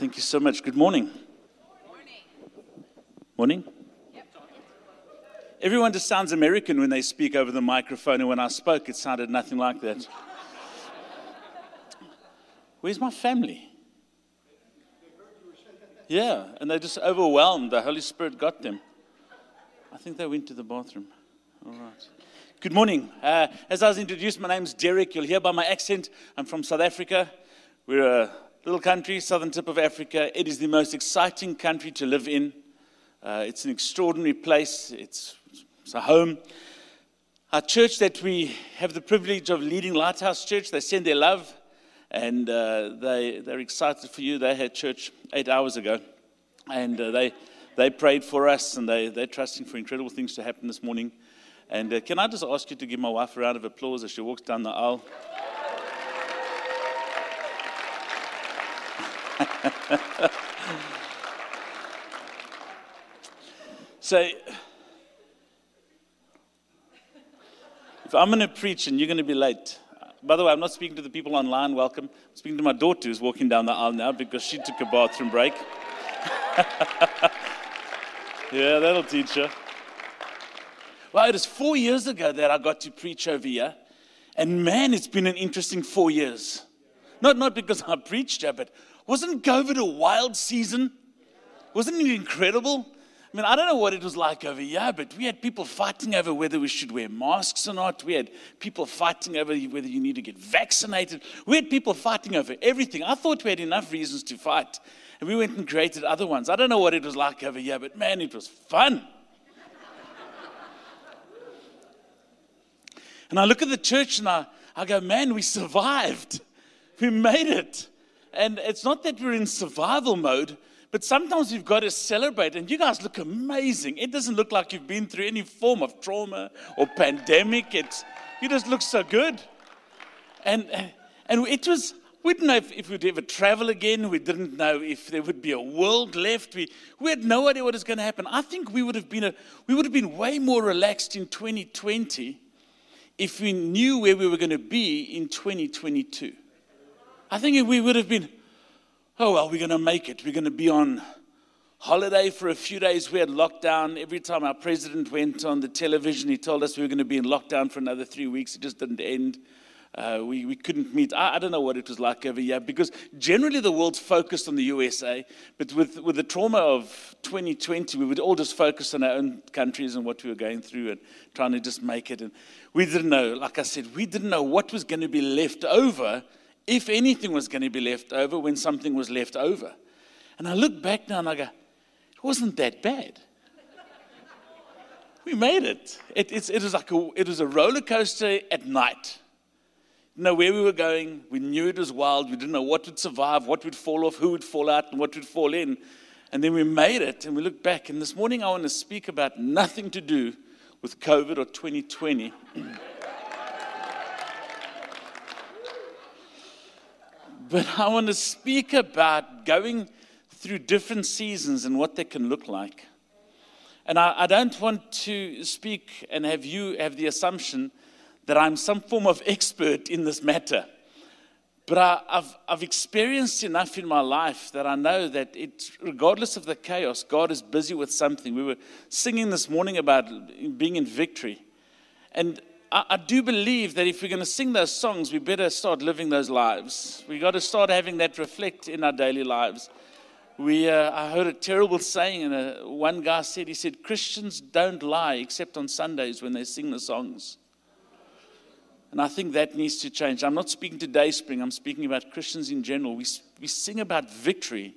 Thank you so much. Good morning. Morning. Morning. Everyone just sounds American when they speak over the microphone, and when I spoke, it sounded nothing like that. Where's my family? Yeah, and they're just overwhelmed. The Holy Spirit got them. I think they went to the bathroom. All right. Good morning. Uh, as I was introduced, my name's Derek. You'll hear by my accent, I'm from South Africa. We're a little country, southern tip of Africa. It is the most exciting country to live in. Uh, it's an extraordinary place. It's, it's a home. Our church that we have the privilege of leading, Lighthouse Church, they send their love and uh, they, they're excited for you. They had church eight hours ago and uh, they, they prayed for us and they, they're trusting for incredible things to happen this morning. And uh, can I just ask you to give my wife a round of applause as she walks down the aisle? so, if I'm going to preach and you're going to be late, by the way, I'm not speaking to the people online, welcome. I'm speaking to my daughter who's walking down the aisle now because she took a bathroom break. yeah, that'll teach her. Well, it was four years ago that I got to preach over here. And man, it's been an interesting four years. Not, not because I preached here, but wasn't COVID a wild season? Wasn't it incredible? I mean, I don't know what it was like over here, but we had people fighting over whether we should wear masks or not. We had people fighting over whether you need to get vaccinated. We had people fighting over everything. I thought we had enough reasons to fight, and we went and created other ones. I don't know what it was like over here, but man, it was fun. and I look at the church and I, I go, man, we survived. We made it. And it's not that we're in survival mode, but sometimes we've got to celebrate. And you guys look amazing. It doesn't look like you've been through any form of trauma or pandemic. It's, you just look so good. And, and it was, we didn't know if, if we'd ever travel again. We didn't know if there would be a world left. We, we had no idea what was going to happen. I think we would have been, a, we would have been way more relaxed in 2020 if we knew where we were going to be in 2022. I think we would have been, oh, well, we're going to make it. We're going to be on holiday for a few days. We had lockdown. Every time our president went on the television, he told us we were going to be in lockdown for another three weeks. It just didn't end. Uh, we, we couldn't meet. I, I, don't know what it was like over here because generally the world's focused on the USA, but with, with the trauma of 2020, we would all just focus on our own countries and what we were going through and trying to just make it. And we didn't know, like I said, we didn't know what was going to be left over if anything was going to be left over when something was left over. And I look back now and I go, it wasn't that bad. We made it. It, it was like a, it was a roller coaster at night. Didn't know where we were going. We knew it was wild. We didn't know what would survive, what would fall off, who would fall out, and what would fall in. And then we made it and we look back. And this morning I want to speak about nothing to do with COVID or 2020. But I want to speak about going through different seasons and what they can look like. And I, I, don't want to speak and have you have the assumption that I'm some form of expert in this matter. But I, have I've experienced enough in my life that I know that it, regardless of the chaos, God is busy with something. We were singing this morning about being in victory. And I, I do believe that if we're going to sing those songs, we better start living those lives. we got to start having that reflect in our daily lives. We, uh, I heard a terrible saying, and a, one guy said, he said, Christians don't lie except on Sundays when they sing the songs. And I think that needs to change. I'm not speaking to Dayspring, I'm speaking about Christians in general. We, we sing about victory,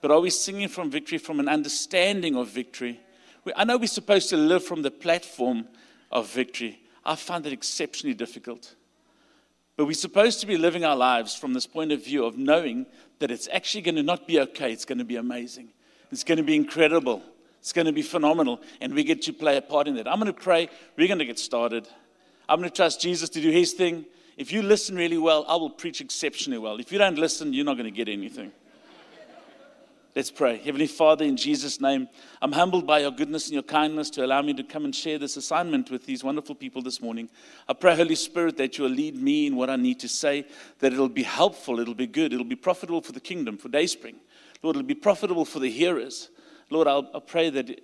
but are we singing from victory from an understanding of victory? We, I know we're supposed to live from the platform of victory, I find it exceptionally difficult. But we're supposed to be living our lives from this point of view of knowing that it's actually going to not be okay, it's going to be amazing. It's going to be incredible. It's going to be phenomenal. And we get to play a part in that. I'm going to pray. We're going to get started. I'm going to trust Jesus to do his thing. If you listen really well, I will preach exceptionally well. If you don't listen, you're not going to get anything. Let's pray. Heavenly Father, in Jesus' name, I'm humbled by your goodness and your kindness to allow me to come and share this assignment with these wonderful people this morning. I pray, Holy Spirit, that you will lead me in what I need to say, that it'll be helpful, it'll be good, it'll be profitable for the kingdom, for Dayspring. Lord, it'll be profitable for the hearers. Lord, I'll, i pray that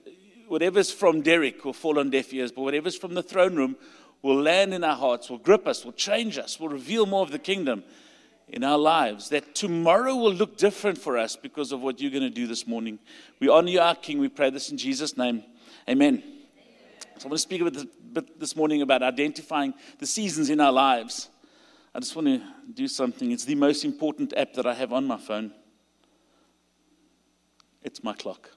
whatever's from Derek will fall on deaf ears, but whatever's from the throne room will land in our hearts, will grip us, will change us, will reveal more of the kingdom in our lives, that tomorrow will look different for us because of what you're going to do this morning. We honor you, our King. We pray this in Jesus' name. Amen. So I want to speak a bit this morning about identifying the seasons in our lives. I just want to do something. It's the most important app that I have on my phone. It's my clock.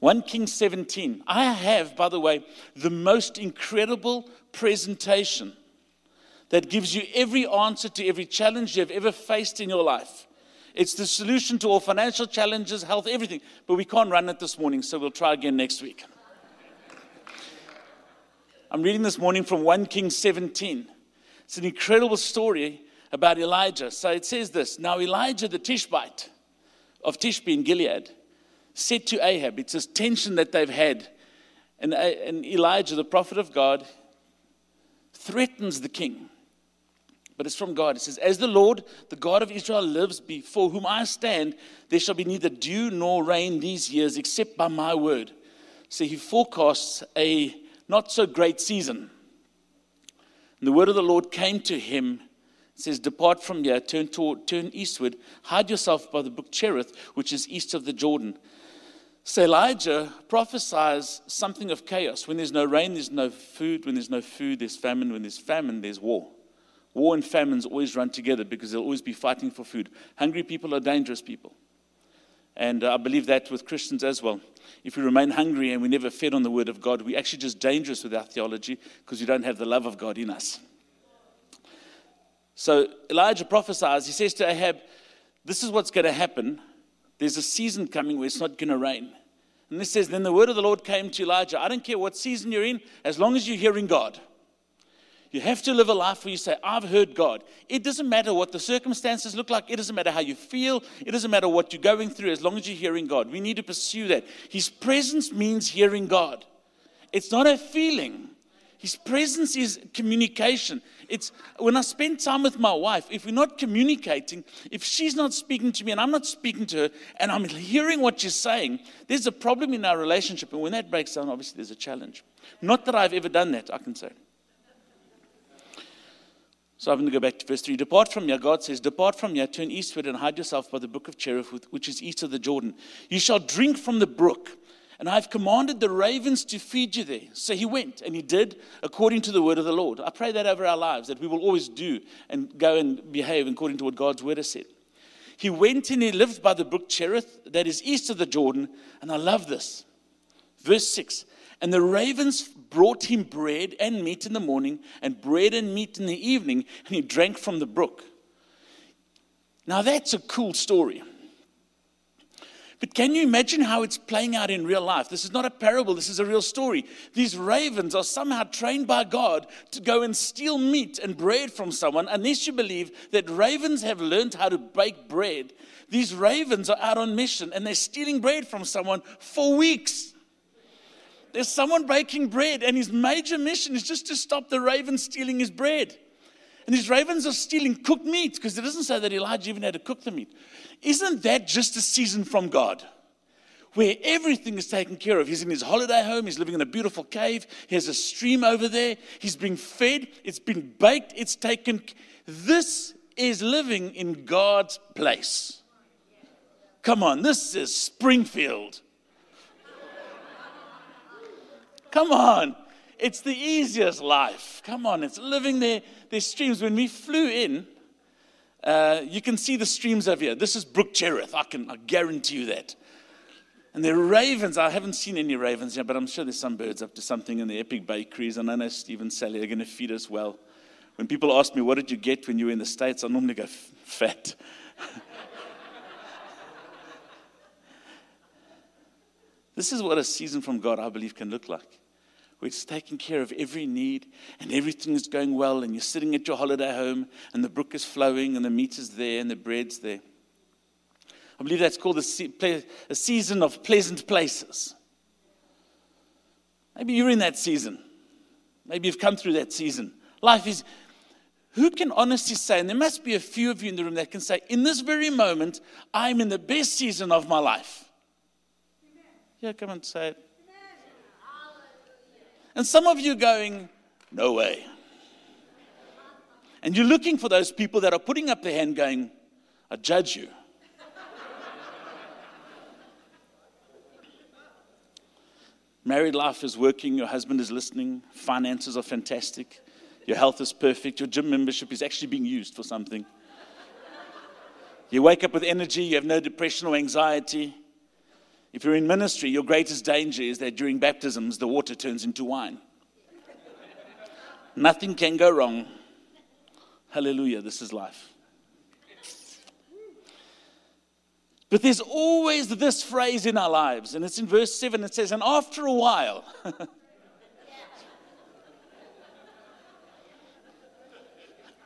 1 Kings 17. I have, by the way, the most incredible presentation that gives you every answer to every challenge you have ever faced in your life. It's the solution to all financial challenges, health, everything. But we can't run it this morning, so we'll try again next week. I'm reading this morning from 1 Kings 17. It's an incredible story about Elijah. So it says this Now Elijah the Tishbite of Tishbe in Gilead said to Ahab, it's this tension that they've had. And, uh, and Elijah, the prophet of God, threatens the king but it's from God. It says, As the Lord, the God of Israel, lives before whom I stand, there shall be neither dew nor rain these years except by my word. So he forecasts a not so great season. And the word of the Lord came to him. It says, Depart from here, turn, toward, turn eastward, hide yourself by the brook Cherith, which is east of the Jordan. So Elijah prophesies something of chaos. When there's no rain, there's no food. When there's no food, there's famine. When there's famine, there's war. War and famines always run together because they'll always be fighting for food. Hungry people are dangerous people. And uh, I believe that with Christians as well. If we remain hungry and we never fed on the word of God, we're actually just dangerous with our theology because we don't have the love of God in us. So Elijah prophesies, he says to Ahab, This is what's going to happen. There's a season coming where it's not going to rain. And this says, Then the word of the Lord came to Elijah. I don't care what season you're in, as long as you're hearing God. You have to live a life where you say, I've heard God. It doesn't matter what the circumstances look like. It doesn't matter how you feel. It doesn't matter what you're going through as long as you're hearing God. We need to pursue that. His presence means hearing God, it's not a feeling. His presence is communication. It's when I spend time with my wife, if we're not communicating, if she's not speaking to me and I'm not speaking to her and I'm hearing what she's saying, there's a problem in our relationship. And when that breaks down, obviously there's a challenge. Not that I've ever done that, I can say. So I'm going to go back to verse 3. Depart from here, God says, Depart from here, turn eastward and hide yourself by the brook of Cherith, which is east of the Jordan. You shall drink from the brook, and I've commanded the ravens to feed you there. So he went, and he did according to the word of the Lord. I pray that over our lives, that we will always do and go and behave according to what God's word has said. He went and he lived by the brook Cherith, that is east of the Jordan, and I love this. Verse 6 and the ravens brought him bread and meat in the morning, and bread and meat in the evening, and he drank from the brook. Now that's a cool story. But can you imagine how it's playing out in real life? This is not a parable, this is a real story. These ravens are somehow trained by God to go and steal meat and bread from someone, unless you believe that ravens have learned how to bake bread. These ravens are out on mission and they're stealing bread from someone for weeks there's someone baking bread, and his major mission is just to stop the ravens stealing his bread. And these ravens are stealing cooked meat because it doesn't say that Elijah even had to cook the meat. Isn't that just a season from God? Where everything is taken care of. He's in his holiday home, he's living in a beautiful cave, he has a stream over there, he's being fed, it's been baked, it's taken. This is living in God's place. Come on, this is Springfield. Come on. It's the easiest life. Come on. It's living there. There's streams. When we flew in, uh, you can see the streams over here. This is Brook Cherith. I can I guarantee you that. And the ravens, I haven't seen any ravens yet, but I'm sure there's some birds up to something in the epic bakeries. And I know Steve and Sally are going to feed us well. When people ask me, what did you get when you were in the States? I normally go, fat. this is what a season from God, I believe, can look like where it's taking care of every need and everything is going well, and you're sitting at your holiday home, and the brook is flowing, and the meat is there, and the bread's there. I believe that's called a, a season of pleasant places. Maybe you're in that season. Maybe you've come through that season. Life is, who can honestly say, and there must be a few of you in the room that can say, in this very moment, I'm in the best season of my life. Yeah, come and say it. And some of you going, no way. And you're looking for those people that are putting up their hand going, I judge you. Married life is working, your husband is listening, finances are fantastic, your health is perfect, your gym membership is actually being used for something. You wake up with energy, you have no depression or anxiety. If you're in ministry, your greatest danger is that during baptisms, the water turns into wine. Nothing can go wrong. Hallelujah, this is life. But there's always this phrase in our lives, and it's in verse 7. It says, And after a while, I,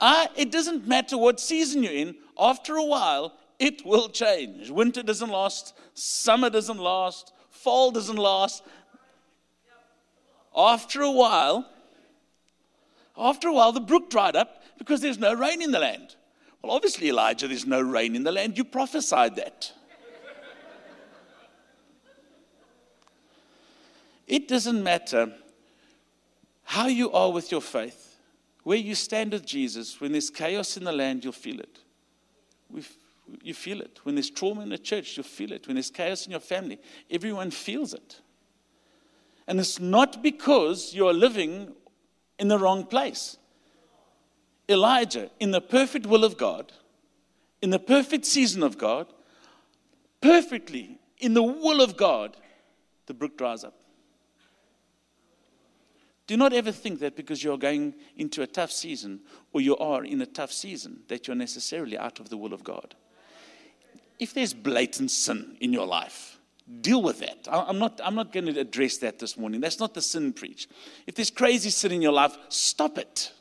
ah, it doesn't matter what season you're in, after a while, it will change. Winter doesn't last, summer doesn't last, fall doesn't last. After a while, after a while, the brook dried up because there's no rain in the land. Well, obviously, Elijah, there's no rain in the land. You prophesied that. it doesn't matter how you are with your faith, where you stand with Jesus. When there's chaos in the land, you'll feel it. We've, you feel it. When there's trauma in the church, you'll feel it. When there's chaos in your family, everyone feels it. And it's not because you're living in the wrong place. Elijah, in the perfect will of God, in the perfect season of God, perfectly in the will of God, the brook dries up. Do not ever think that because you're going into a tough season or you are in a tough season that you're necessarily out of the will of God. If there's blatant sin in your life, deal with that. I'm not, I'm not going to address that this morning. That's not the sin preach. If there's crazy sin in your life, stop it.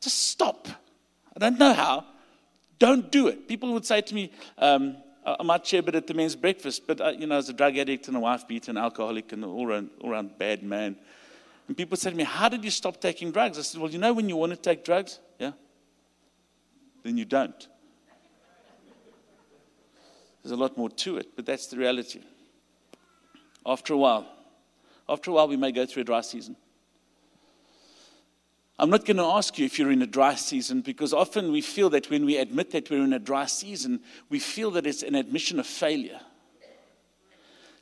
Just stop. I don't know how. Don't do it. People would say to me, um, I might share a bit at the men's breakfast, but uh, you know, as a drug addict and a wife beater, an alcoholic, and all around, all around bad man. And people said to me, How did you stop taking drugs? I said, Well, you know, when you want to take drugs, yeah, then you don't. There's a lot more to it, but that's the reality. After a while, after a while, we may go through a dry season. I'm not going to ask you if you're in a dry season because often we feel that when we admit that we're in a dry season, we feel that it's an admission of failure.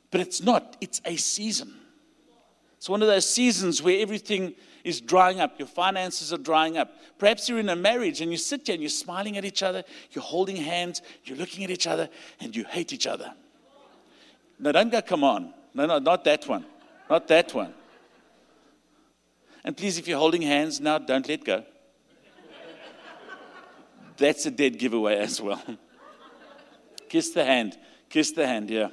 But it's not, it's a season. It's one of those seasons where everything is drying up, your finances are drying up. Perhaps you're in a marriage and you sit there and you're smiling at each other, you're holding hands, you're looking at each other, and you hate each other. No, don't go, come on. No, no, not that one. Not that one. And please, if you're holding hands now, don't let go. That's a dead giveaway as well. Kiss the hand. Kiss the hand, yeah.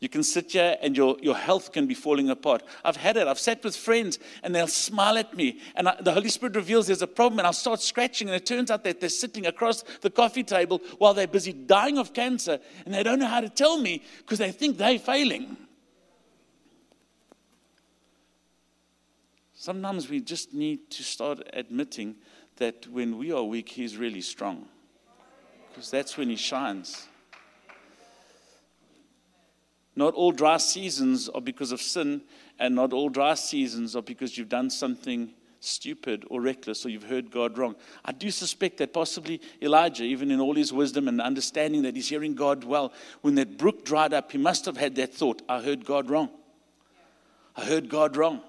You can sit here and your, your health can be falling apart. I've had it. I've sat with friends and they'll smile at me. And I, the Holy Spirit reveals there's a problem and I'll start scratching. And it turns out that they're sitting across the coffee table while they're busy dying of cancer and they don't know how to tell me because they think they're failing. Sometimes we just need to start admitting that when we are weak, He's really strong. Because that's when He shines. Not all dry seasons are because of sin, and not all dry seasons are because you've done something stupid or reckless or you've heard God wrong. I do suspect that possibly Elijah, even in all his wisdom and understanding that he's hearing God well, when that brook dried up, he must have had that thought I heard God wrong. I heard God wrong.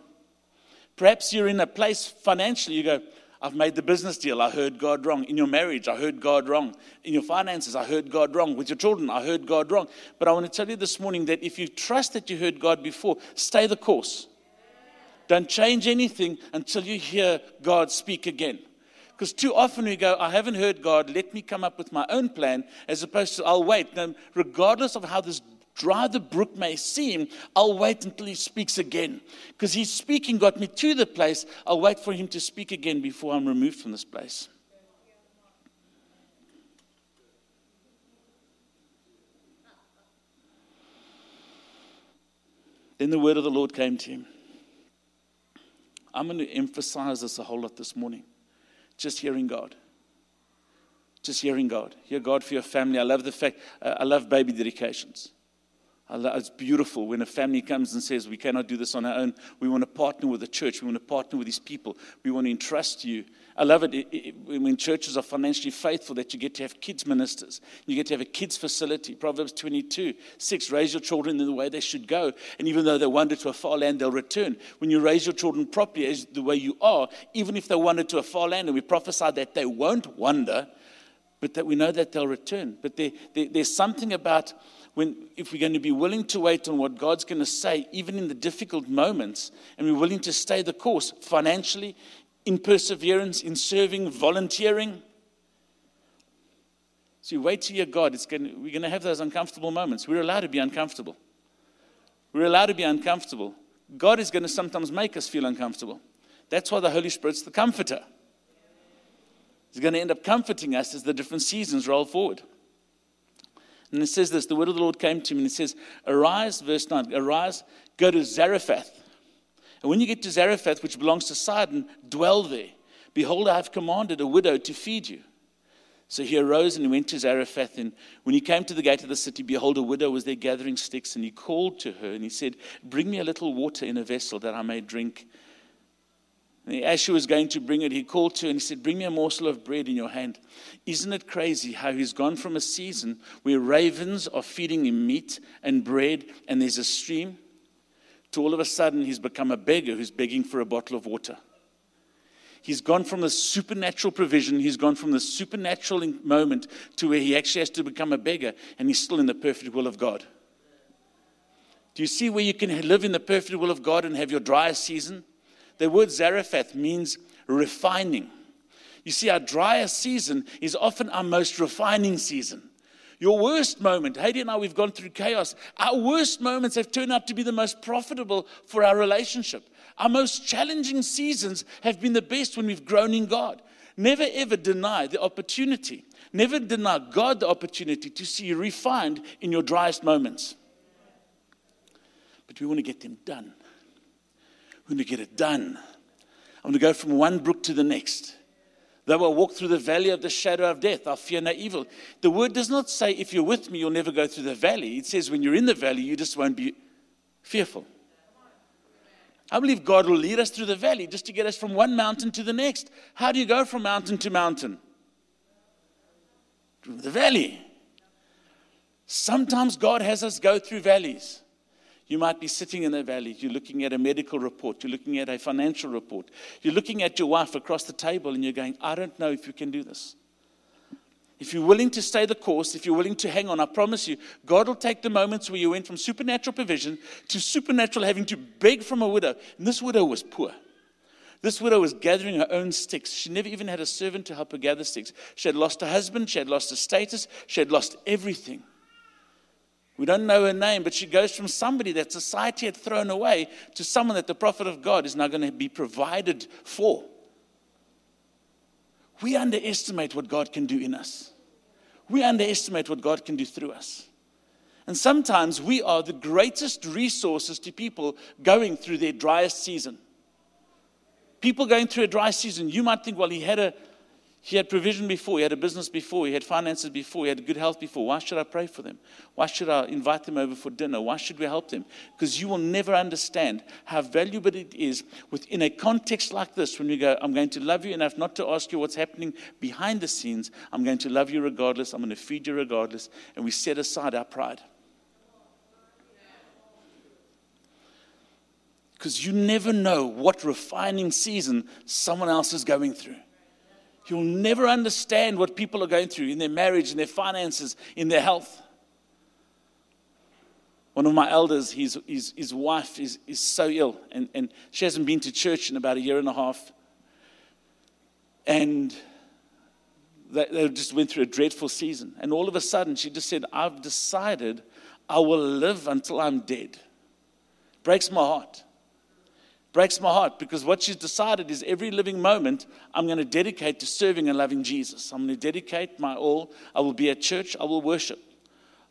Perhaps you're in a place financially, you go, I've made the business deal. I heard God wrong. In your marriage, I heard God wrong. In your finances, I heard God wrong. With your children, I heard God wrong. But I want to tell you this morning that if you trust that you heard God before, stay the course. Don't change anything until you hear God speak again. Because too often we go, I haven't heard God, let me come up with my own plan, as opposed to, I'll wait. Now, regardless of how this dry the brook may seem, I'll wait until he speaks again. Because his speaking got me to the place. I'll wait for him to speak again before I'm removed from this place. Then the word of the Lord came to him. I'm going to emphasize this a whole lot this morning. Just hearing God. Just hearing God. Hear God for your family. I love the fact, uh, I love baby dedications. It's beautiful when a family comes and says, We cannot do this on our own. We want to partner with the church. We want to partner with these people. We want to entrust you I love it, when churches are financially faithful that you get to have kids ministers. You get to have a kids facility. Proverbs 22, 6, raise your children in the way they should go. And even though they wander to a far land, they'll return. When you raise your children properly as the way you are, even if they wander to a far land, and we prophesy that they won't wander, but that we know that they'll return. But there, there, there's something about when, if we're going to be willing to wait on what God's going to say, even in the difficult moments, and we're willing to stay the course financially, in perseverance, in serving, volunteering. So you wait to hear God. It's going to, we're going to have those uncomfortable moments. We're allowed to be uncomfortable. We're allowed to be uncomfortable. God is going to sometimes make us feel uncomfortable. That's why the Holy Spirit's the comforter. He's going to end up comforting us as the different seasons roll forward. And it says this the word of the Lord came to me and it says, Arise, verse 9, arise, go to Zarephath and when you get to Zarephath, which belongs to Sidon, dwell there. Behold, I have commanded a widow to feed you. So he arose and he went to Zarephath. And when he came to the gate of the city, behold, a widow was there gathering sticks. And he called to her and he said, Bring me a little water in a vessel that I may drink. And as she was going to bring it, he called to her and he said, Bring me a morsel of bread in your hand. Isn't it crazy how he's gone from a season where ravens are feeding him meat and bread and there's a stream? to all of a sudden he's become a beggar who's begging for a bottle of water. He's gone from the supernatural provision, he's gone from the supernatural moment to where he actually has to become a beggar and he's still in the perfect will of God. Do you see where you can live in the perfect will of God and have your driest season? The word Zarephath means refining. You see, our driest season is often our most refining season. Your worst moment, Haiti and I, we've gone through chaos. Our worst moments have turned out to be the most profitable for our relationship. Our most challenging seasons have been the best when we've grown in God. Never ever deny the opportunity. Never deny God the opportunity to see you refined in your driest moments. But we want to get them done. We going to get it done. I'm going to go from one brook to the next. Though I walk through the valley of the shadow of death, I fear no evil. The word does not say, if you're with me, you'll never go through the valley. It says, when you're in the valley, you just won't be fearful. I believe God will lead us through the valley just to get us from one mountain to the next. How do you go from mountain to mountain? Through the valley. Sometimes God has us go through valleys. You might be sitting in the valley. You're looking at a medical report. You're looking at a financial report. You're looking at your wife across the table and you're going, I don't know if you can do this. If you're willing to stay the course, if you're willing to hang on, I promise you, God will take the moments where you went from supernatural provision to supernatural having to beg from a widow. And this widow was poor. This widow was gathering her own sticks. She never even had a servant to help her gather sticks. She had lost her husband, she had lost her status, she had lost everything. We don't know her name, but she goes from somebody that society had thrown away to someone that the prophet of God is now going to be provided for. We underestimate what God can do in us. We underestimate what God can do through us. And sometimes we are the greatest resources to people going through their driest season. People going through a dry season, you might think, well, he had a he had provision before, he had a business before, he had finances before, he had good health before. Why should I pray for them? Why should I invite them over for dinner? Why should we help them? Because you will never understand how valuable it is within a context like this when we go, I'm going to love you enough not to ask you what's happening behind the scenes. I'm going to love you regardless. I'm going to feed you regardless. And we set aside our pride. Because you never know what refining season someone else is going through. You'll never understand what people are going through in their marriage, in their finances, in their health. One of my elders, his, his, his wife is, is so ill, and, and she hasn't been to church in about a year and a half. And they, they just went through a dreadful season. And all of a sudden, she just said, I've decided I will live until I'm dead. Breaks my heart. Breaks my heart because what she's decided is every living moment I'm going to dedicate to serving and loving Jesus. I'm going to dedicate my all. I will be at church. I will worship.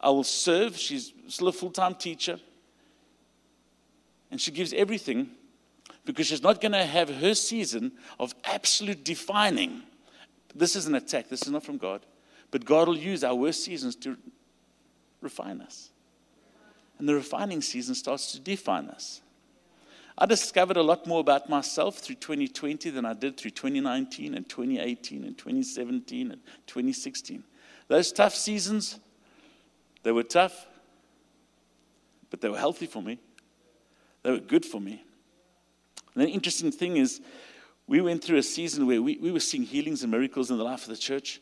I will serve. She's still a full time teacher. And she gives everything because she's not going to have her season of absolute defining. This is an attack. This is not from God. But God will use our worst seasons to refine us. And the refining season starts to define us. I discovered a lot more about myself through 2020 than I did through 2019 and 2018 and 2017 and 2016. Those tough seasons, they were tough, but they were healthy for me. They were good for me. And the interesting thing is, we went through a season where we, we were seeing healings and miracles in the life of the church.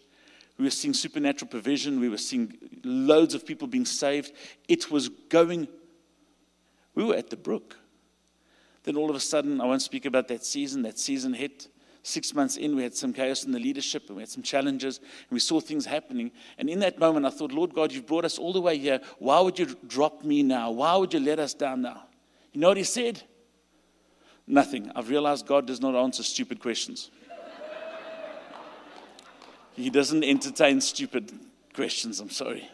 We were seeing supernatural provision. We were seeing loads of people being saved. It was going, we were at the brook. Then all of a sudden, I won't speak about that season. That season hit. Six months in, we had some chaos in the leadership and we had some challenges and we saw things happening. And in that moment, I thought, Lord God, you've brought us all the way here. Why would you drop me now? Why would you let us down now? You know what he said? Nothing. I've realized God does not answer stupid questions. he doesn't entertain stupid questions, I'm sorry.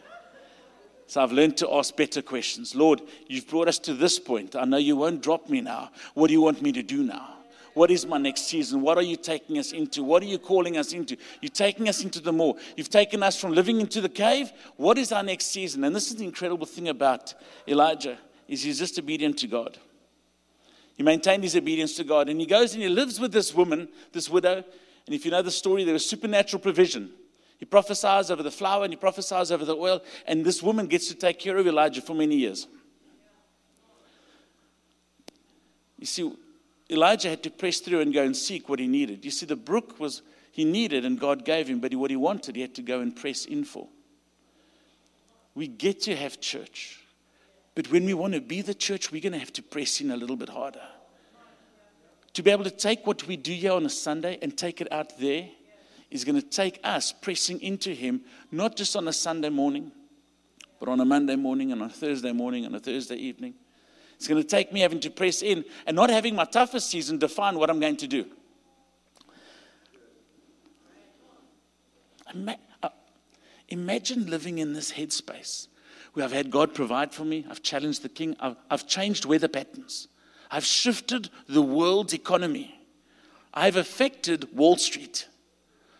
So I've learned to ask better questions. Lord, you've brought us to this point. I know you won't drop me now. What do you want me to do now? What is my next season? What are you taking us into? What are you calling us into? You're taking us into the more. You've taken us from living into the cave. What is our next season? And this is the incredible thing about Elijah is he's just obedient to God. He maintained his obedience to God. And he goes and he lives with this woman, this widow. And if you know the story, there was supernatural provision. He prophesies over the flour and he prophesies over the oil. And this woman gets to take care of Elijah for many years. You see, Elijah had to press through and go and seek what he needed. You see, the brook was he needed and God gave him, but what he wanted, he had to go and press in for. We get to have church. But when we want to be the church, we're going to have to press in a little bit harder. To be able to take what we do here on a Sunday and take it out there is going to take us pressing into Him, not just on a Sunday morning, but on a Monday morning and on a Thursday morning and a Thursday evening. It's going to take me having to press in and not having my toughest season define what I'm going to do. Uh, imagine living in this headspace where I've had God provide for me. I've challenged the king. I've, I've changed weather patterns. I've shifted the world's economy. I've affected Wall Street.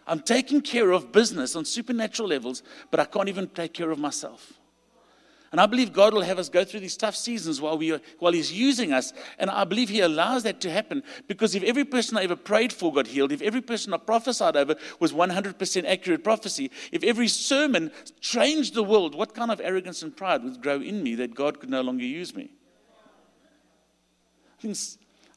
I'm taking care of business on supernatural levels, but I can't even take care of myself. And I believe God will have us go through these tough seasons while, we are, while He's using us. And I believe He allows that to happen because if every person I ever prayed for got healed, if every person I prophesied over was 100% accurate prophecy, if every sermon changed the world, what kind of arrogance and pride would grow in me that God could no longer use me?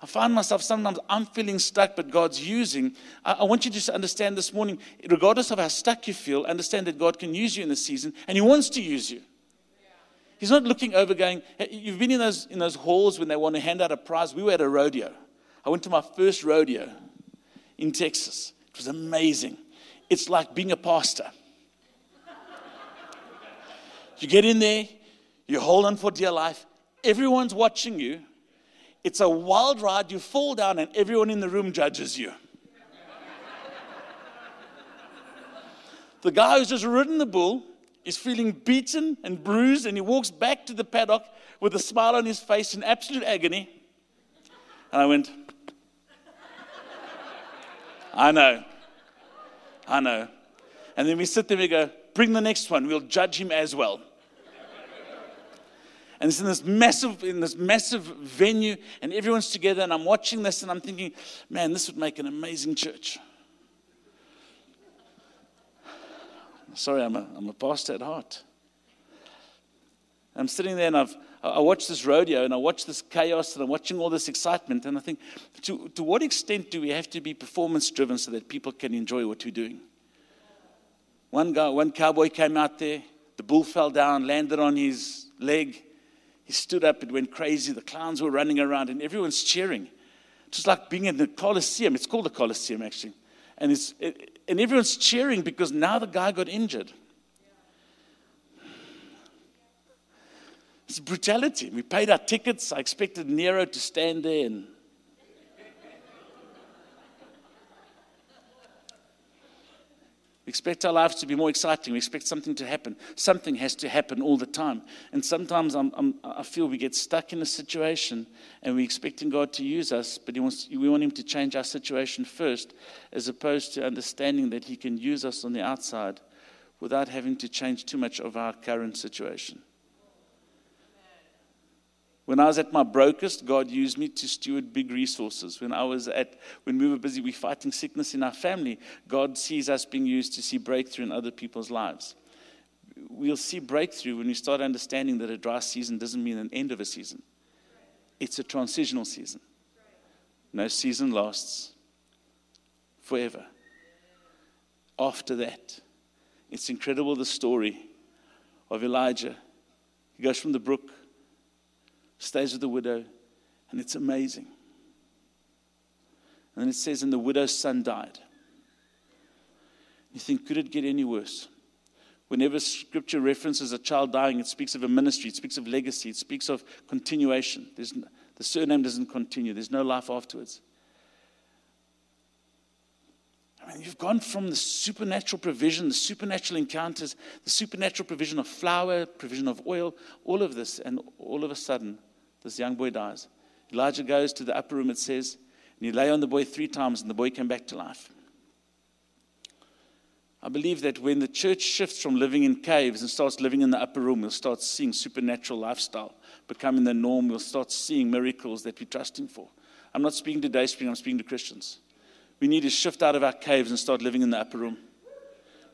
I find myself sometimes I'm feeling stuck, but God's using. I, I, want you to understand this morning, regardless of how stuck you feel, understand that God can use you in this season and He wants to use you. He's not looking over going, you've been in those, in those halls when they want to hand out a prize. We were at a rodeo. I went to my first rodeo in Texas. It was amazing. It's like being a pastor. you get in there, you hold on for dear life, everyone's watching you. It's a wild ride. You fall down, and everyone in the room judges you. the guy who's just ridden the bull is feeling beaten and bruised, and he walks back to the paddock with a smile on his face in absolute agony. And I went, I know. I know. And then we sit there and we go, bring the next one. We'll judge him as well. And it's in this massive, in this massive venue, and everyone's together, and I'm watching this and I'm thinking, man, this would make an amazing church. Sorry, I'm a, I'm a pastor at heart. I'm sitting there and I've, I watch this rodeo and I watch this chaos and I'm watching all this excitement and I think, to, to what extent do we have to be performance driven so that people can enjoy what we're doing? One guy, one cowboy came out there, the bull fell down, landed on his leg. He stood up, it went crazy. The clowns were running around and everyone's cheering. Just like being in the Coliseum. It's called the Coliseum, actually. And, it's, it, and everyone's cheering because now the guy got injured. It's brutality. We paid our tickets. I expected Nero to stand there and We expect our lives to be more exciting. We expect something to happen. Something has to happen all the time. And sometimes I'm, I'm, i feel we get stuck in a situation and we're expecting God to use us, but wants, we want Him to change our situation first, as opposed to understanding that He can use us on the outside without having to change too much of our current situation. When I was at my brokest, God used me to steward big resources. When I was at, when we were busy, we fighting sickness in our family. God sees us being used to see breakthrough in other people's lives. We'll see breakthrough when we start understanding that a dry season doesn't mean an end of a season. It's a transitional season. No season lasts forever. After that, it's incredible the story of Elijah. He goes from the brook stays with the widow, and it's amazing. And then it says, and the widow's son died. You think, could it get any worse? Whenever scripture references a child dying, it speaks of a ministry, it speaks of legacy, it speaks of continuation. There's, the surname doesn't continue, there's no life afterwards. I mean, you've gone from the supernatural provision, the supernatural encounters, the supernatural provision of flour, provision of oil, all of this, and all of a sudden, this young boy dies. Elijah goes to the upper room, it says, and he lay on the boy three times, and the boy came back to life. I believe that when the church shifts from living in caves and starts living in the upper room, we'll start seeing supernatural lifestyle becoming the norm. We'll start seeing miracles that we're trusting for. I'm not speaking to Dayspring, I'm speaking to Christians. We need to shift out of our caves and start living in the upper room.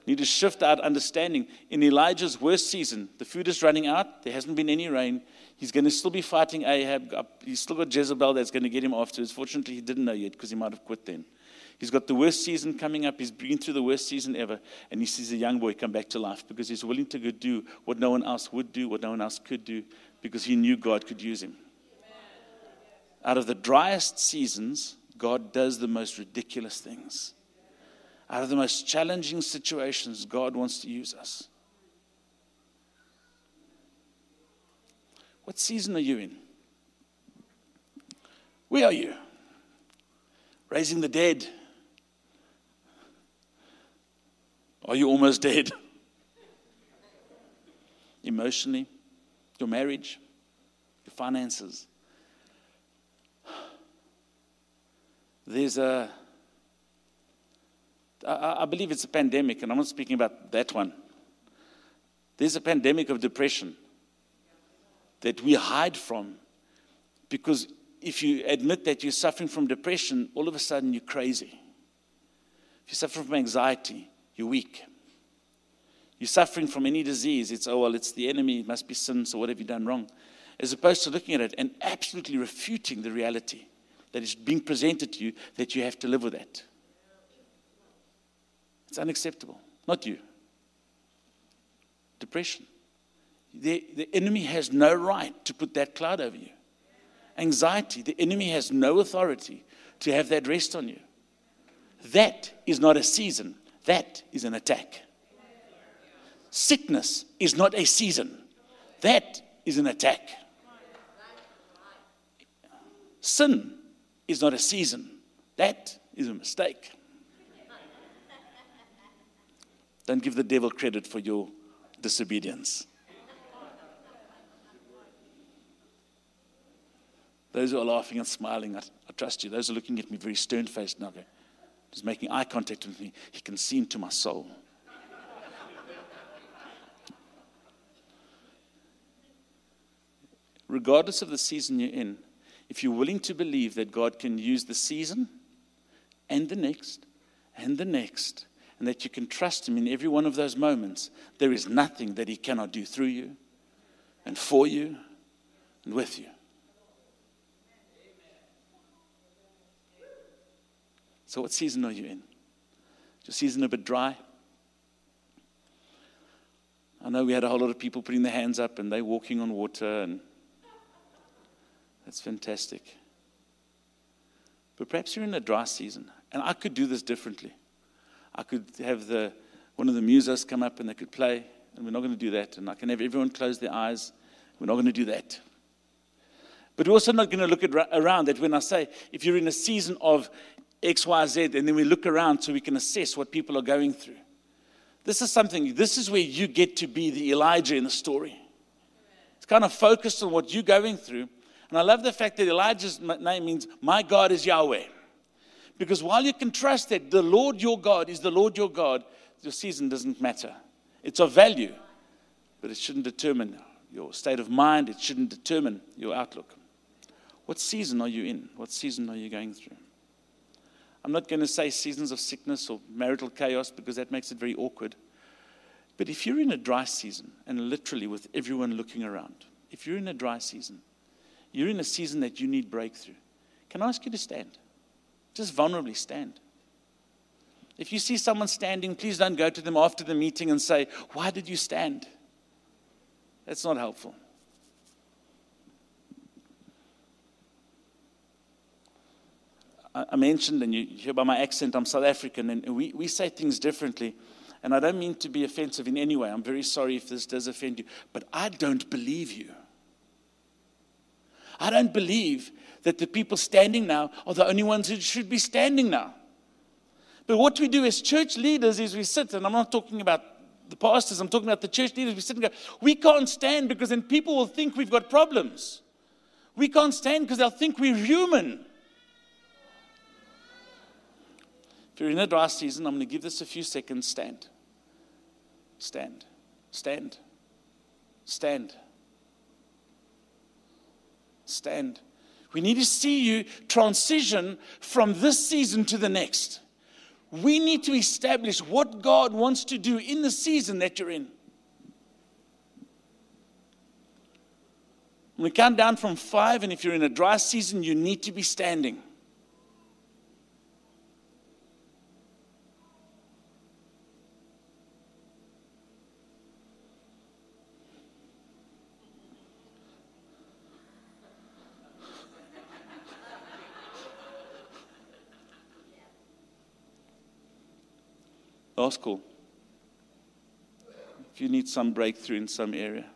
Need to shift out understanding. In Elijah's worst season, the food is running out, there hasn't been any rain, He's going to still be fighting Ahab. He's still got Jezebel that's going to get him afterwards. Fortunately, he didn't know yet because he might have quit then. He's got the worst season coming up. He's been through the worst season ever. And he sees a young boy come back to life because he's willing to do what no one else would do, what no one else could do, because he knew God could use him. Out of the driest seasons, God does the most ridiculous things. Out of the most challenging situations, God wants to use us. What season are you in? Where are you? Raising the dead? Are you almost dead? Emotionally, your marriage, your finances. There's a, I, I believe it's a pandemic, and I'm not speaking about that one. There's a pandemic of depression that we hide from. Because if you admit that you're suffering from depression, all of a sudden you're crazy. If you suffer from anxiety, you're weak. You're suffering from any disease, it's, oh, well, it's the enemy, it must be sin, so what have you done wrong? As opposed to looking at it and absolutely refuting the reality that is being presented to you that you have to live with that. It's unacceptable. Not you. Depression. The, the enemy has no right to put that cloud over you. Anxiety, the enemy has no authority to have that rest on you. That is not a season, that is an attack. Sickness is not a season, that is an attack. Sin is not a season, that is a mistake. Don't give the devil credit for your disobedience. Those who are laughing and smiling, I, I trust you. Those who are looking at me very stern faced now, just making eye contact with me, he can see into my soul. Regardless of the season you're in, if you're willing to believe that God can use the season and the next and the next, and that you can trust Him in every one of those moments, there is nothing that He cannot do through you and for you and with you. So, what season are you in? Is your season a bit dry? I know we had a whole lot of people putting their hands up and they're walking on water, and that's fantastic. But perhaps you're in a dry season, and I could do this differently. I could have the, one of the musos come up and they could play, and we're not going to do that. And I can have everyone close their eyes We're not going to do that. But we're also not going to look at, around that when I say, if you're in a season of X, Y, Z, and then we look around so we can assess what people are going through. This is something, this is where you get to be the Elijah in the story. It's kind of focused on what you're going through. And I love the fact that Elijah's name means, My God is Yahweh. Because while you can trust that the Lord your God is the Lord your God, your season doesn't matter. It's of value, but it shouldn't determine your state of mind, it shouldn't determine your outlook. What season are you in? What season are you going through? I'm not going to say seasons of sickness or marital chaos because that makes it very awkward. But if you're in a dry season, and literally with everyone looking around, if you're in a dry season, you're in a season that you need breakthrough. Can I ask you to stand? Just vulnerably stand. If you see someone standing, please don't go to them after the meeting and say, Why did you stand? That's not helpful. I mentioned, and you hear by my accent, I'm South African, and we, we say things differently. And I don't mean to be offensive in any way. I'm very sorry if this does offend you. But I don't believe you. I don't believe that the people standing now are the only ones who should be standing now. But what we do as church leaders is we sit, and I'm not talking about the pastors, I'm talking about the church leaders. We sit and go, we can't stand because then people will think we've got problems. We can't stand because they'll think we're human. If you're in a dry season, I'm going to give this a few seconds. Stand. Stand. Stand. Stand. Stand. We need to see you transition from this season to the next. We need to establish what God wants to do in the season that you're in. We count down from five, and if you're in a dry season, you need to be standing. Last. If you need some breakthrough in some area,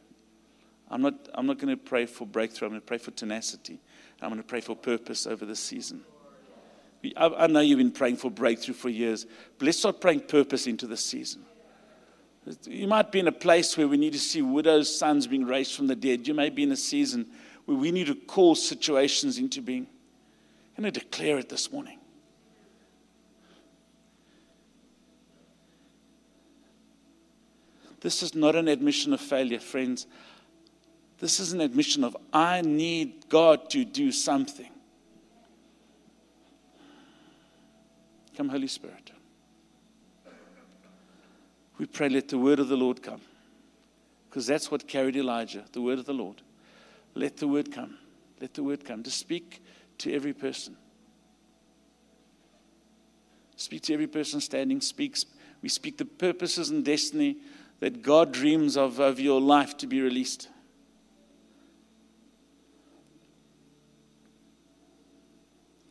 I'm not, I'm not going to pray for breakthrough. I'm going to pray for tenacity. I'm going to pray for purpose over this season. I, I know you've been praying for breakthrough for years, but let's start praying purpose into this season. You might be in a place where we need to see widows' sons being raised from the dead. You may be in a season where we need to call situations into being. I'm going to declare it this morning. This is not an admission of failure, friends. This is an admission of, I need God to do something. Come, Holy Spirit. We pray, let the word of the Lord come. Because that's what carried Elijah, the word of the Lord. Let the word come. Let the word come. To speak to every person. Speak to every person standing. Speaks. We speak the purposes and destiny that God dreams of, of your life to be released.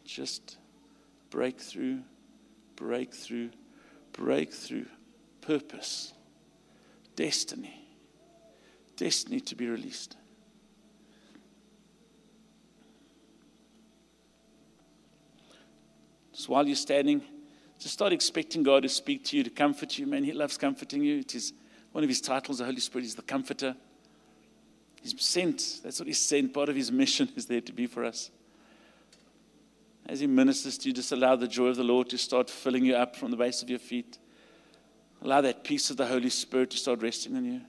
Just breakthrough, breakthrough, breakthrough, purpose, destiny, destiny to be released. So while you're standing, just start expecting God to speak to you, to comfort you. Man, He loves comforting you. It is one of his titles, the Holy Spirit, is the Comforter. He's sent. That's what he's sent. Part of his mission is there to be for us. As he ministers to you, just allow the joy of the Lord to start filling you up from the base of your feet. Allow that peace of the Holy Spirit to start resting on you.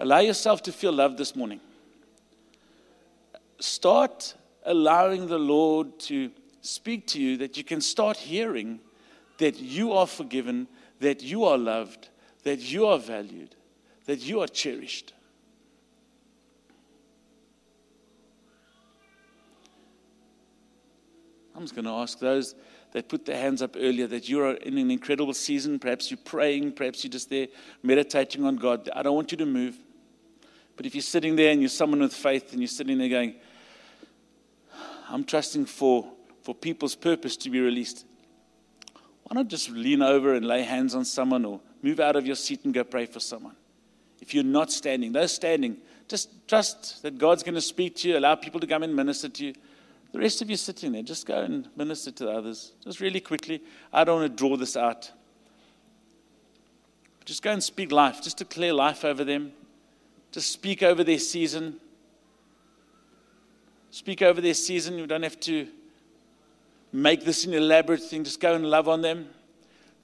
Allow yourself to feel loved this morning. Start allowing the Lord to speak to you that you can start hearing that you are forgiven, that you are loved, that you are valued, that you are cherished. I'm just going to ask those that put their hands up earlier that you're in an incredible season. Perhaps you're praying, perhaps you're just there meditating on God. I don't want you to move. But if you're sitting there and you're someone with faith and you're sitting there going, I'm trusting for, for people's purpose to be released, why not just lean over and lay hands on someone or move out of your seat and go pray for someone? If you're not standing, those standing, Just trust that God's going to speak to you, allow people to come and minister to you. The rest of you sitting there, just go and minister to the others. Just really quickly. I don't want to draw this out. Just go and speak life. Just declare life over them. Just speak over their season. Speak over their season. You don't have to make this an elaborate thing. Just go and love on them.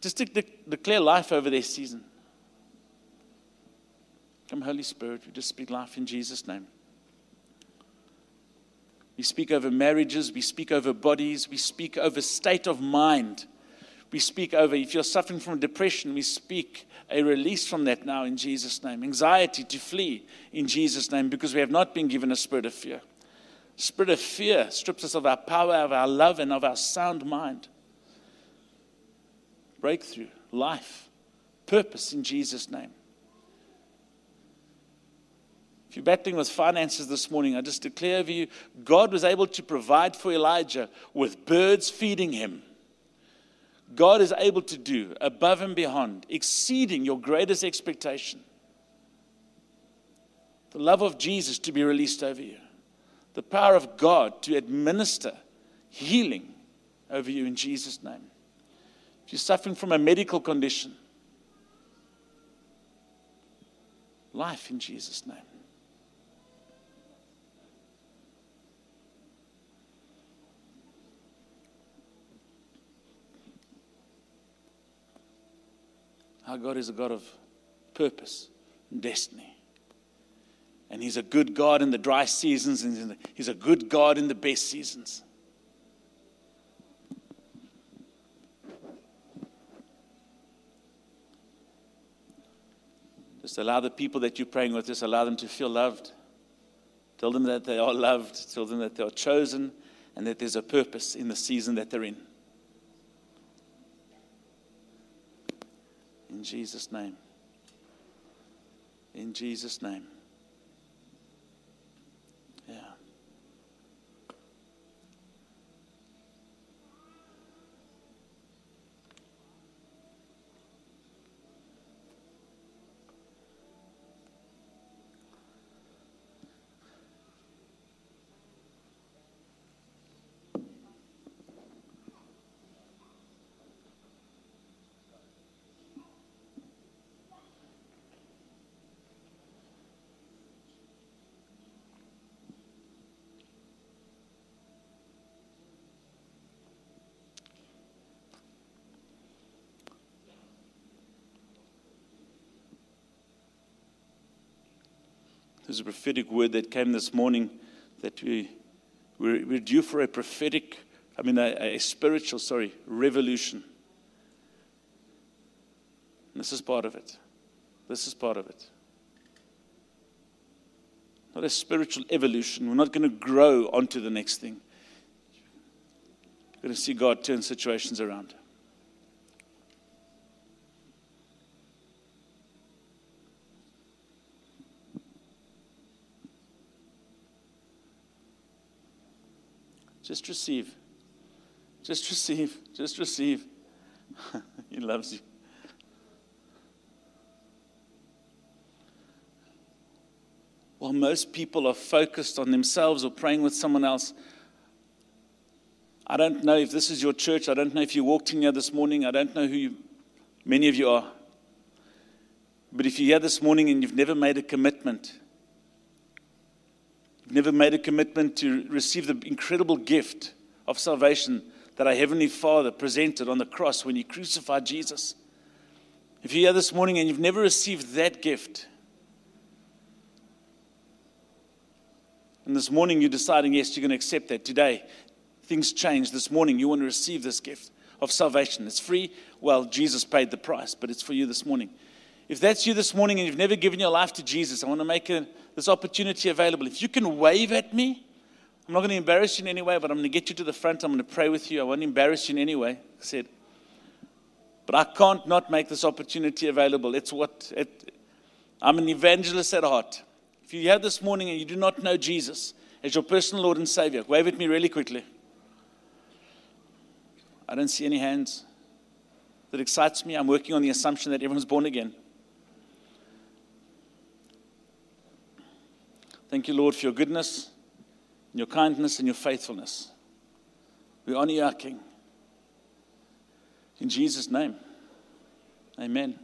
Just de- de- declare life over their season. Come, Holy Spirit, we just speak life in Jesus' name. We speak over marriages, we speak over bodies, we speak over state of mind. We speak over, if you're suffering from depression, we speak a release from that now in Jesus' name. Anxiety to flee in Jesus' name because we have not been given a spirit of fear. Spirit of fear strips us of our power, of our love, and of our sound mind. Breakthrough, life, purpose in Jesus' name. If you're battling with finances this morning, I just declare over you God was able to provide for Elijah with birds feeding him. God is able to do above and beyond, exceeding your greatest expectation. The love of Jesus to be released over you, the power of God to administer healing over you in Jesus' name. You're suffering from a medical condition, life in Jesus' name. Our God is a God of purpose and destiny. And He's a good God in the dry seasons, and He's a good God in the best seasons. Just allow the people that you're praying with, just allow them to feel loved. Tell them that they are loved. Tell them that they are chosen and that there's a purpose in the season that they're in. In Jesus' name. In Jesus' name. Yeah. There's a prophetic word that came this morning that we, we're, we're due for a prophetic, I mean, a, a spiritual, sorry, revolution. And this is part of it. This is part of it. Not a spiritual evolution. We're not going to grow onto the next thing. We're going to see God turn situations around. Just receive. Just receive. Just receive. he loves you. While most people are focused on themselves or praying with someone else, I don't know if this is your church. I don't know if you walked in here this morning. I don't know who you, many of you are. But if you're here this morning and you've never made a commitment never made a commitment to receive the incredible gift of salvation that our Heavenly Father presented on the cross when He crucified Jesus. If you're here this morning and you've never received that gift, and this morning you're deciding, yes, you're going to accept that today, things change. This morning you want to receive this gift of salvation. It's free. Well, Jesus paid the price, but it's for you this morning. If that's you this morning and you've never given your life to Jesus, I want to make a, this opportunity available. If you can wave at me, I'm not going to embarrass you in any way, but I'm going to get you to the front. I'm going to pray with you. I won't embarrass you in any way. I said, but I can't not make this opportunity available. It's what it, I'm an evangelist at heart. If you're here this morning and you do not know Jesus as your personal Lord and Savior, wave at me really quickly. I don't see any hands. That excites me. I'm working on the assumption that everyone's born again. Thank you, Lord, for your goodness, your kindness, and your faithfulness. We honor you, our King. In Jesus' name, amen.